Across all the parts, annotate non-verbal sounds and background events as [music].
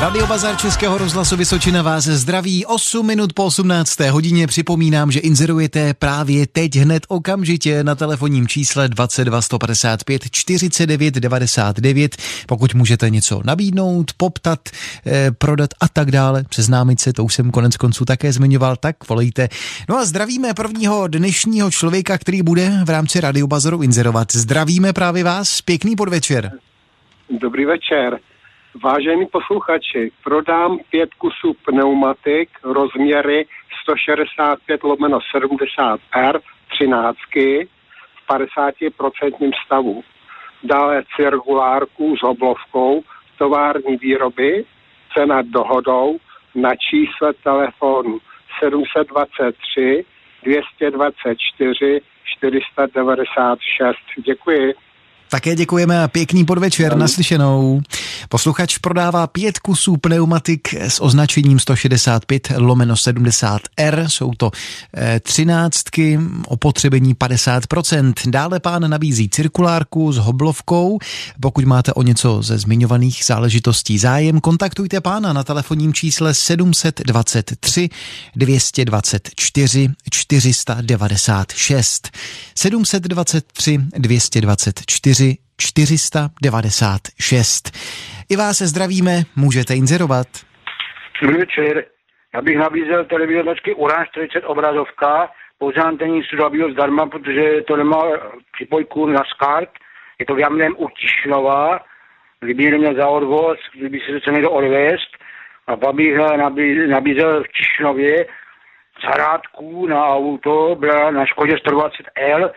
Radio Bazar Českého rozhlasu Vysočina vás zdraví 8 minut po 18. hodině. Připomínám, že inzerujete právě teď hned okamžitě na telefonním čísle 22 155 49 99. Pokud můžete něco nabídnout, poptat, eh, prodat a tak dále, seznámit se, to už jsem konec konců také zmiňoval, tak volejte. No a zdravíme prvního dnešního člověka, který bude v rámci Radio Bazaru inzerovat. Zdravíme právě vás, pěkný podvečer. Dobrý večer. Vážení posluchači, prodám pět kusů pneumatik rozměry 165 lomeno 70 R 13 v 50% stavu. Dále cirkulárku s oblovkou tovární výroby, cena dohodou na čísle telefonu 723 224 496. Děkuji. Také děkujeme a pěkný podvečer naslyšenou. Posluchač prodává pět kusů pneumatik s označením 165 lomeno 70R. Jsou to eh, třináctky, opotřebení 50%. Dále pán nabízí cirkulárku s hoblovkou. Pokud máte o něco ze zmiňovaných záležitostí zájem, kontaktujte pána na telefonním čísle 723 224 496. 723 224 496. I vás se zdravíme, můžete inzerovat. Dobrý večer. Já bych nabízel televizor značky Uran 40 obrazovka, pouze antenní studio zdarma, protože to nemá připojku na SCART. Je to v Jamném u Tišnova, kdyby někdo za odvoz, kdyby se to někdo odvést. A pak bych nabízel v Tišnově zahrádku na auto, byla na Škodě 120L,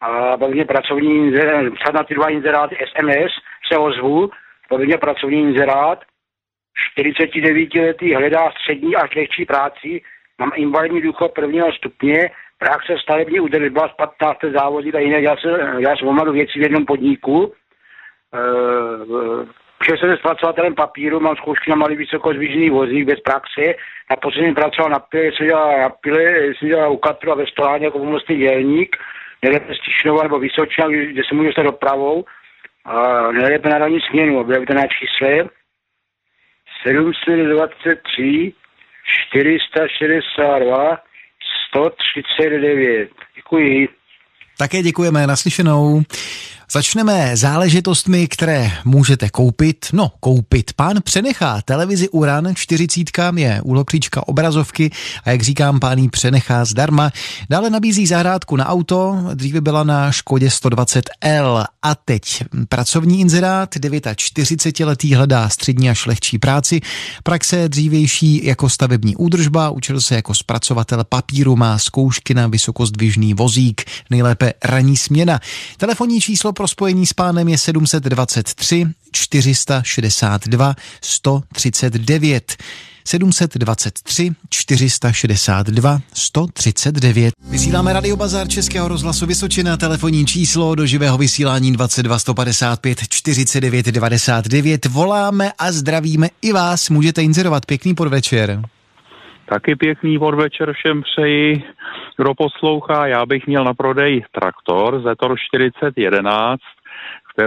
a pak mě pracovní inzerát, psat na ty dva inzeráty SMS, se ozvu, pak mě pracovní inzerát, 49 letý hledá střední až lehčí práci, mám invalidní důchod prvního stupně, praxe stavební údržba z 15. závozí a jiné, já, se, já jsem omadu věci v jednom podniku, Vše se zpracovatelem papíru, mám zkoušky na malý vysokozvížný vozík bez praxe. Na poslední pracoval na pile, jsem dělal na pile, jsem dělal u katru a ve stolání jako pomocný dělník nejlépe Stišnova nebo Vysočina, kde se může stát dopravou, a nejlépe na dální směnu, objevte na čísle 723 462 139. Děkuji. Také děkujeme, naslyšenou. Začneme záležitostmi, které můžete koupit. No, koupit. Pán přenechá televizi Uran 40 je úloklíčka obrazovky a jak říkám, pán jí přenechá zdarma. Dále nabízí zahrádku na auto, dříve byla na Škodě 120L a teď pracovní inzerát, 49-letý hledá střední až lehčí práci, praxe dřívější jako stavební údržba, učil se jako zpracovatel papíru, má zkoušky na vysokozdvižný vozík, nejlépe ranní směna. Telefonní číslo pro spojení s pánem je 723 462 139. 723 462 139. Vysíláme Radio Bazar Českého rozhlasu Vysočina, telefonní číslo do živého vysílání 22 155 49 99. Voláme a zdravíme i vás. Můžete inzerovat. Pěkný podvečer. Taky pěkný podvečer všem přeji. Kdo poslouchá, já bych měl na prodej traktor Zetor 4011,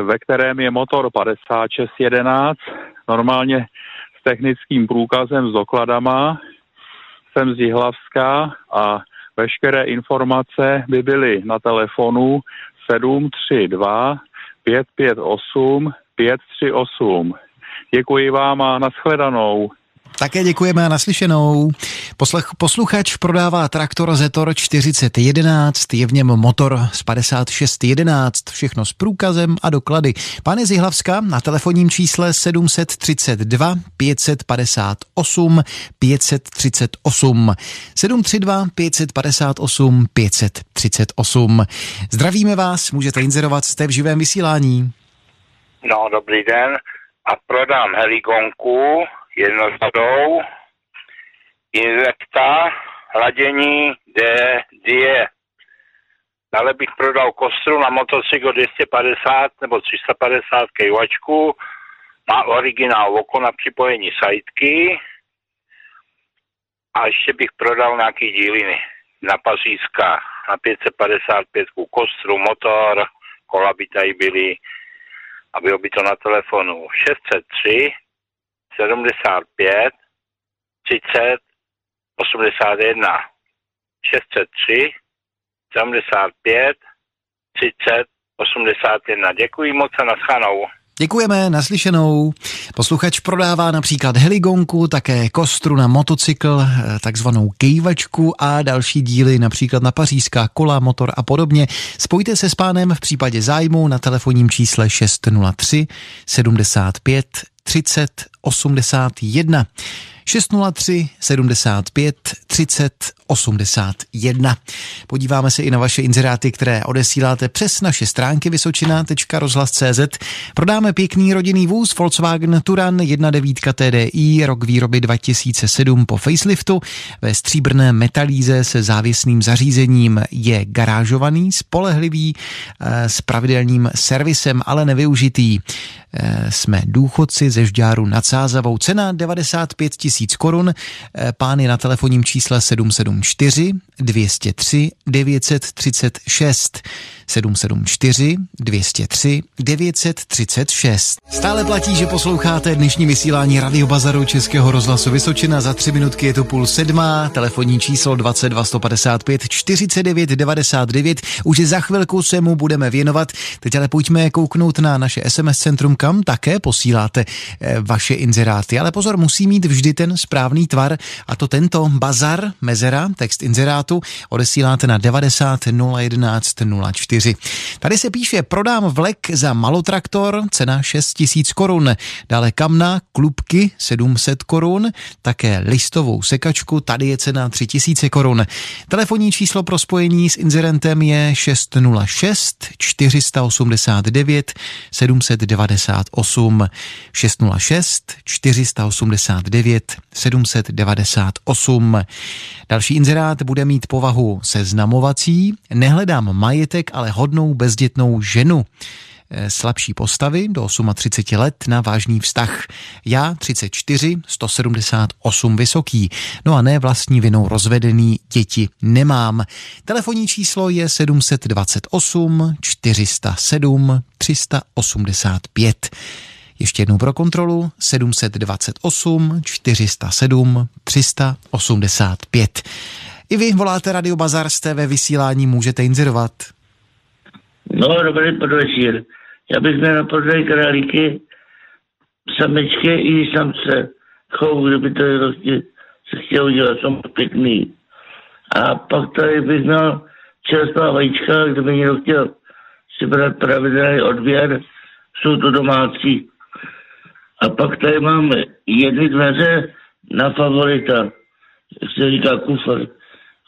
ve kterém je motor 5611, normálně s technickým průkazem s dokladama. Jsem z Jihlavska a veškeré informace by byly na telefonu 732 558 538. Děkuji vám a nashledanou. Také děkujeme a naslyšenou. Poslech, posluchač prodává traktor Zetor 4011, je v něm motor z 5611, všechno s průkazem a doklady. Pane Zihlavska na telefonním čísle 732 558 538 732 558 538. Zdravíme vás, můžete inzerovat, jste v živém vysílání. No, dobrý den. A prodám heligonku jednořadou, inzekta, hladění D, die. Dále bych prodal kostru na motocykl 250 nebo 350 kejvačku, má originál oko na připojení sajtky. A ještě bych prodal nějaký díliny na Pařízka na 555 kostru, motor, kola by tady byly a bylo by to na telefonu. 603 75 30 81 603 75 30 81. Děkuji moc a naschanou. Děkujeme, naslyšenou. Posluchač prodává například heligonku, také kostru na motocykl, takzvanou kejvačku a další díly, například na pařížská kola, motor a podobně. Spojte se s pánem v případě zájmu na telefonním čísle 603 75 30 81. 603 75 30 81. Podíváme se i na vaše inzeráty, které odesíláte přes naše stránky vysočina.rozhlas.cz. Prodáme pěkný rodinný vůz Volkswagen Turan 1.9 TDI, rok výroby 2007 po faceliftu. Ve stříbrné metalíze se závěsným zařízením je garážovaný, spolehlivý, eh, s pravidelným servisem, ale nevyužitý. Eh, jsme důchodci ze Žďáru nad Sázavou. Cena 95 tisíc korun. Eh, Pány na telefonním čísle 774 203 936. 774 203 936. Stále platí, že posloucháte dnešní vysílání Radio Bazaru Českého rozhlasu Vysočina. Za tři minutky je to půl sedmá, telefonní číslo 22 155 49 99. Už za chvilku se mu budeme věnovat. Teď ale pojďme kouknout na naše SMS centrum, kam také posíláte eh, vaše inzeráty. Ale pozor, musí mít vždy ten správný tvar a to tento bazar, mezera, text inzerátu odesíláte na 90 011 04. 4. Tady se píše, prodám vlek za malotraktor, cena 6 tisíc korun. Dále kamna, klubky 700 korun, také listovou sekačku, tady je cena 3 tisíce korun. Telefonní číslo pro spojení s inzerentem je 606 489 798 606 489 798. Další inzerát bude mít povahu seznamovací, nehledám majetek, ale hodnou bezdětnou ženu eh, slabší postavy do 38 let na vážný vztah. Já 34, 178 vysoký. No a ne vlastní vinou rozvedený děti nemám. Telefonní číslo je 728 407 385. Ještě jednou pro kontrolu 728 407 385. I vy voláte Radio Bazar, jste ve vysílání, můžete inzerovat. No, dobrý podvečer. Já bych měl na prodej králíky, samečky i samce. Chov, kdyby to prostě se chtěl udělat, jsou pěkný. A pak tady bych měl čerstvá vajíčka, kdyby někdo chtěl si brát pravidelný odběr, jsou to domácí. A pak tady máme jedny dveře na favorita, jak se říká kufr.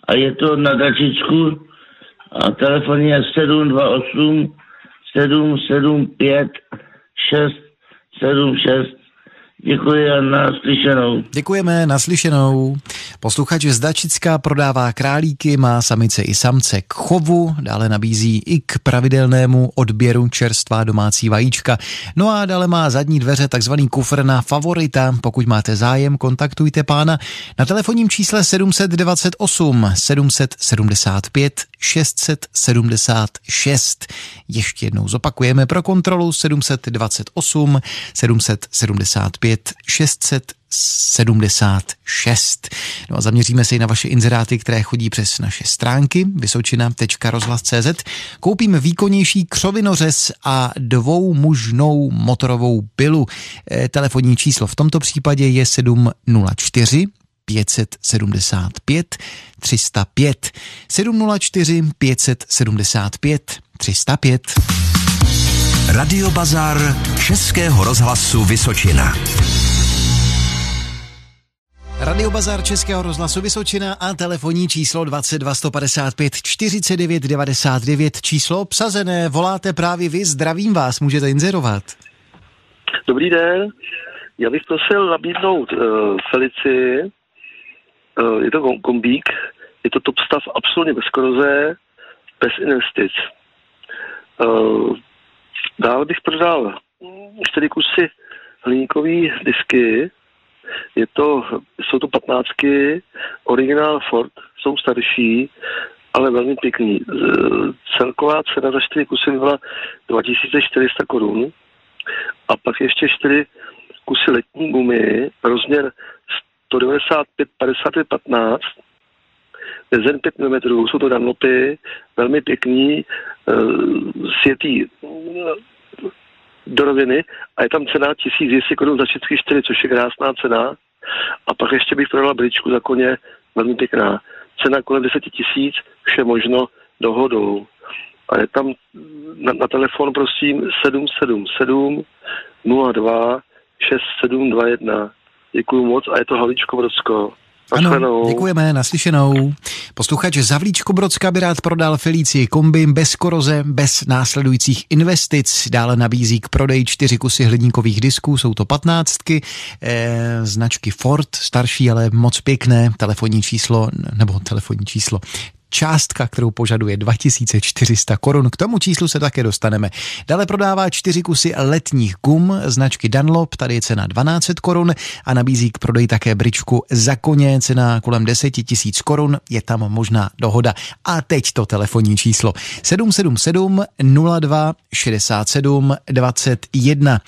A je to na dačičku a telefon je 728 775 676 Děkuji a naslyšenou. Děkujeme, naslyšenou. Posluchač z Dačická prodává králíky, má samice i samce k chovu, dále nabízí i k pravidelnému odběru čerstvá domácí vajíčka. No a dále má zadní dveře takzvaný kufr na favorita. Pokud máte zájem, kontaktujte pána na telefonním čísle 728 775 676. Ještě jednou zopakujeme pro kontrolu 728 775 676. No a zaměříme se i na vaše inzeráty, které chodí přes naše stránky vysočina.rozhlas.cz. Koupím výkonnější křovinořez a dvoumužnou motorovou pilu. E, telefonní číslo v tomto případě je 704 575 305 704 575 305 Radio Bazar Českého rozhlasu Vysočina. Radio Bazar Českého rozhlasu Vysočina a telefonní číslo 22 155 49 99, číslo obsazené, voláte právě vy, zdravím vás, můžete inzerovat. Dobrý den, já bych prosil nabídnout uh, Felici, uh, je to kombík, je to top stav absolutně bez koroze, bez investic. Uh, dále bych prodal čtyři kusy hliníkové disky, je to, jsou to patnáctky, originál Ford, jsou starší, ale velmi pěkný. Celková cena za čtyři kusy byla 2400 korun. A pak ještě čtyři kusy letní gumy, rozměr 195 55 15, zen 5 mm, jsou to danlopy, velmi pěkný, uh, světý uh, do roviny a je tam cena 1200 korun za všechny čtyři, což je krásná cena. A pak ještě bych prodala bričku za koně, velmi pěkná. Cena kolem 10 tisíc, vše možno dohodou. A je tam na, na telefon, prosím, 777 02 6721. Děkuji moc a je to Havlíčko Brodsko. Ano, děkujeme, naslyšenou. Posluchač Zavlíčko Brodska by rád prodal Felici kombi bez koroze, bez následujících investic. Dále nabízí k prodeji čtyři kusy hliníkových disků, jsou to patnáctky, eh, značky Ford, starší, ale moc pěkné, telefonní číslo, nebo telefonní číslo, částka, kterou požaduje 2400 korun. K tomu číslu se také dostaneme. Dále prodává čtyři kusy letních gum značky Dunlop, tady je cena 12 korun a nabízí k prodeji také bričku za koně, cena kolem 10 tisíc korun, je tam možná dohoda. A teď to telefonní číslo 777 02 67 21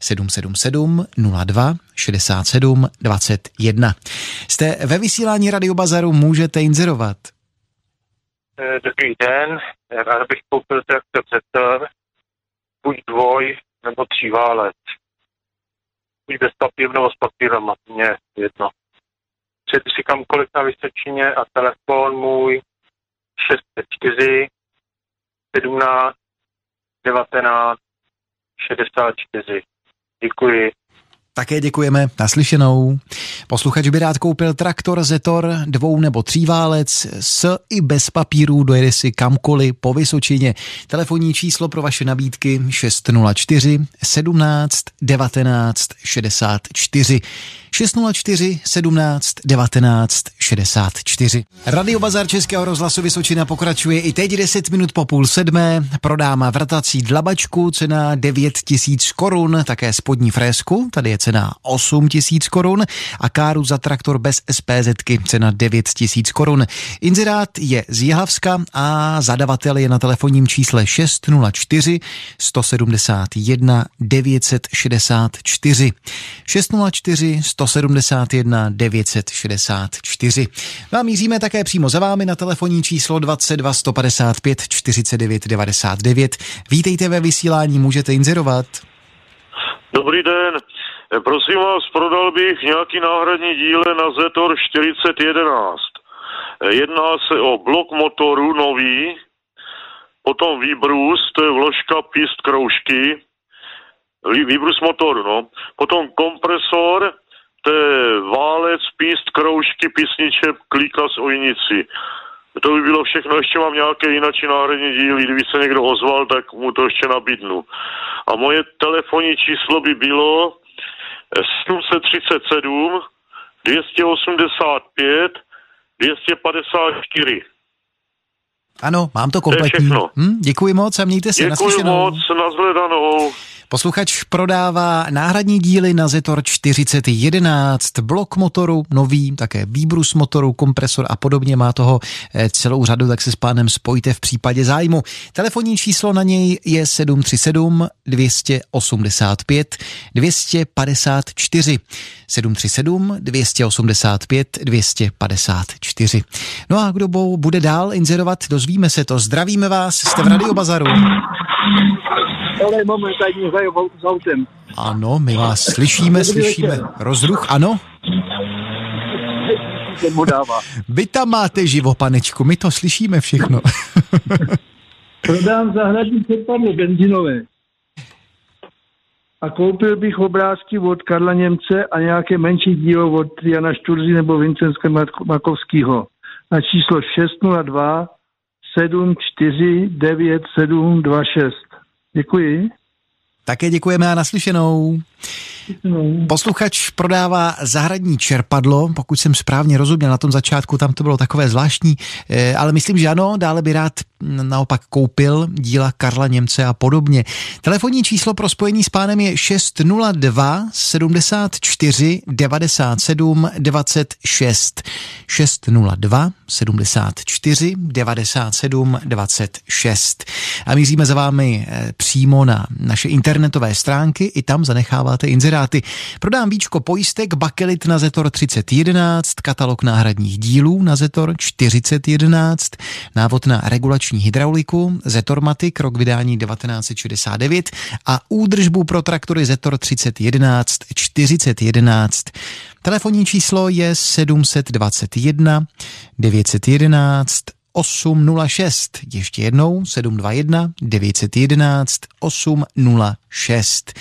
777 02 67 21. Jste ve vysílání Radiobazaru, můžete inzerovat. Eh, dobrý den, rád bych koupil traktor Zetor, buď dvoj nebo válec. Buď bez papíru nebo s papírem, mě jedno. Přijedu si kamkoliv na Vysočině a telefon můj 604 17 19 64. Děkuji. Také děkujeme naslyšenou. Posluchač by rád koupil traktor Zetor, dvou nebo tříválec s i bez papírů, dojede si kamkoliv po Vysočině. Telefonní číslo pro vaše nabídky 604 17 19 64. 604 17 19 64. Radio Bazar Českého rozhlasu Vysočina pokračuje i teď 10 minut po půl sedmé. Prodám vrtací dlabačku, cena 9 tisíc korun, také spodní fresku, tady je cena 8 tisíc korun a káru za traktor bez SPZ, cena 9 tisíc korun. Inzerát je z Jihlavska a zadavatel je na telefonním čísle 604 171 964. 604 171 964. No a míříme také přímo za vámi na telefonní číslo 22 155 49 99. Vítejte ve vysílání, můžete inzerovat. Dobrý den. Prosím vás, prodal bych nějaký náhradní díle na Zetor 4011. Jedná se o blok motoru nový, potom výbrus, to je vložka pist kroužky, výbrus motoru, no. Potom kompresor, to je válec, píst, kroužky, písniče, klíka z ojnici. To by bylo všechno, ještě mám nějaké jináči náhradní díly, kdyby se někdo ozval, tak mu to ještě nabídnu. A moje telefonní číslo by bylo 737 285 254. Ano, mám to kompletní. To hm, děkuji moc a mějte se. Děkuji moc, nazhledanou. Posluchač prodává náhradní díly na Zetor 4011, blok motoru nový, také výbrus motoru, kompresor a podobně. Má toho eh, celou řadu, tak se s pánem spojte v případě zájmu. Telefonní číslo na něj je 737 285 254. 737 285 254. No a kdo bude dál inzerovat, dozvíme se to. Zdravíme vás, jste v Radiobazaru. Ale momentálně s autem. Ano, my vás slyšíme, slyšíme. Rozruch, ano? Vy tam máte živo, panečku, my to slyšíme všechno. [laughs] Prodám zahradní čerpadlo benzínové. A koupil bych obrázky od Karla Němce a nějaké menší dílo od Jana Šturzy nebo Vincenska Makovského na číslo 602 749 Děkuji. Také děkujeme a naslyšenou. Posluchač prodává zahradní čerpadlo, pokud jsem správně rozuměl na tom začátku, tam to bylo takové zvláštní, eh, ale myslím, že ano, dále by rád naopak koupil díla Karla Němce a podobně. Telefonní číslo pro spojení s pánem je 602 74 97 26. 602 74 97 26. A míříme za vámi eh, přímo na naše internetové stránky, i tam zanechává posíláte inzeráty. Prodám víčko pojistek, bakelit na Zetor 3011, katalog náhradních dílů na Zetor 4011, návod na regulační hydrauliku, Zetormatik, rok vydání 1969 a údržbu pro traktory Zetor 3011 4011. Telefonní číslo je 721 911 806. Ještě jednou 721 911 806.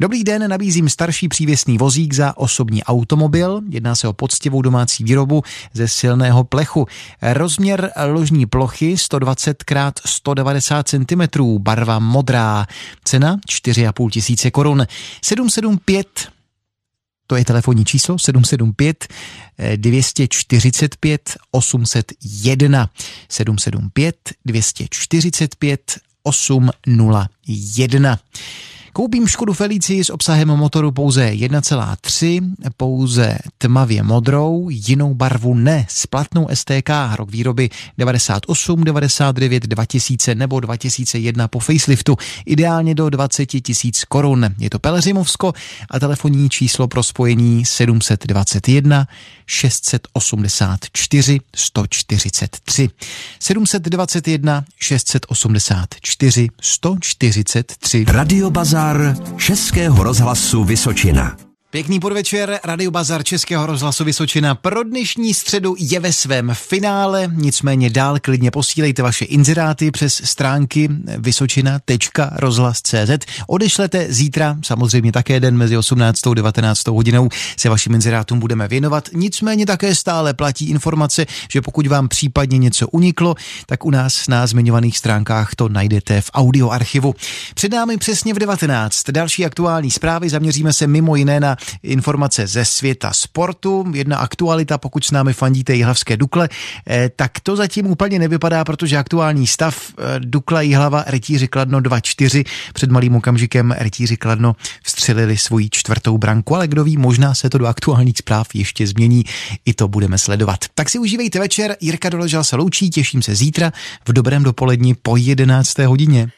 Dobrý den, nabízím starší přívěsný vozík za osobní automobil. Jedná se o poctivou domácí výrobu ze silného plechu. Rozměr ložní plochy 120 x 190 cm, barva modrá. Cena 4,5 tisíce korun. 775 to je telefonní číslo 775 245 801 775 245 801. Koupím Škodu Felicii s obsahem motoru pouze 1,3, pouze tmavě modrou, jinou barvu ne, s platnou STK, rok výroby 98, 99, 2000 nebo 2001 po faceliftu, ideálně do 20 tisíc korun. Je to Pelřimovsko a telefonní číslo pro spojení 721 684 143. 721 684 143. Radio Bazar Českého rozhlasu Vysočina. Pěkný podvečer, Radio Bazar Českého rozhlasu Vysočina pro dnešní středu je ve svém finále, nicméně dál klidně posílejte vaše inzeráty přes stránky vysočina.rozhlas.cz. Odešlete zítra, samozřejmě také den mezi 18. a 19. hodinou se vašim inzerátům budeme věnovat, nicméně také stále platí informace, že pokud vám případně něco uniklo, tak u nás na zmiňovaných stránkách to najdete v audioarchivu. Před námi přesně v 19. Další aktuální zprávy zaměříme se mimo jiné na informace ze světa sportu. Jedna aktualita, pokud s námi fandíte Jihlavské Dukle, eh, tak to zatím úplně nevypadá, protože aktuální stav eh, Dukla Jihlava rytíři Kladno 2-4 před malým okamžikem rytíři Kladno vstřelili svoji čtvrtou branku, ale kdo ví, možná se to do aktuálních zpráv ještě změní, i to budeme sledovat. Tak si užívejte večer, Jirka Doležal se loučí, těším se zítra v dobrém dopoledni po 11. hodině.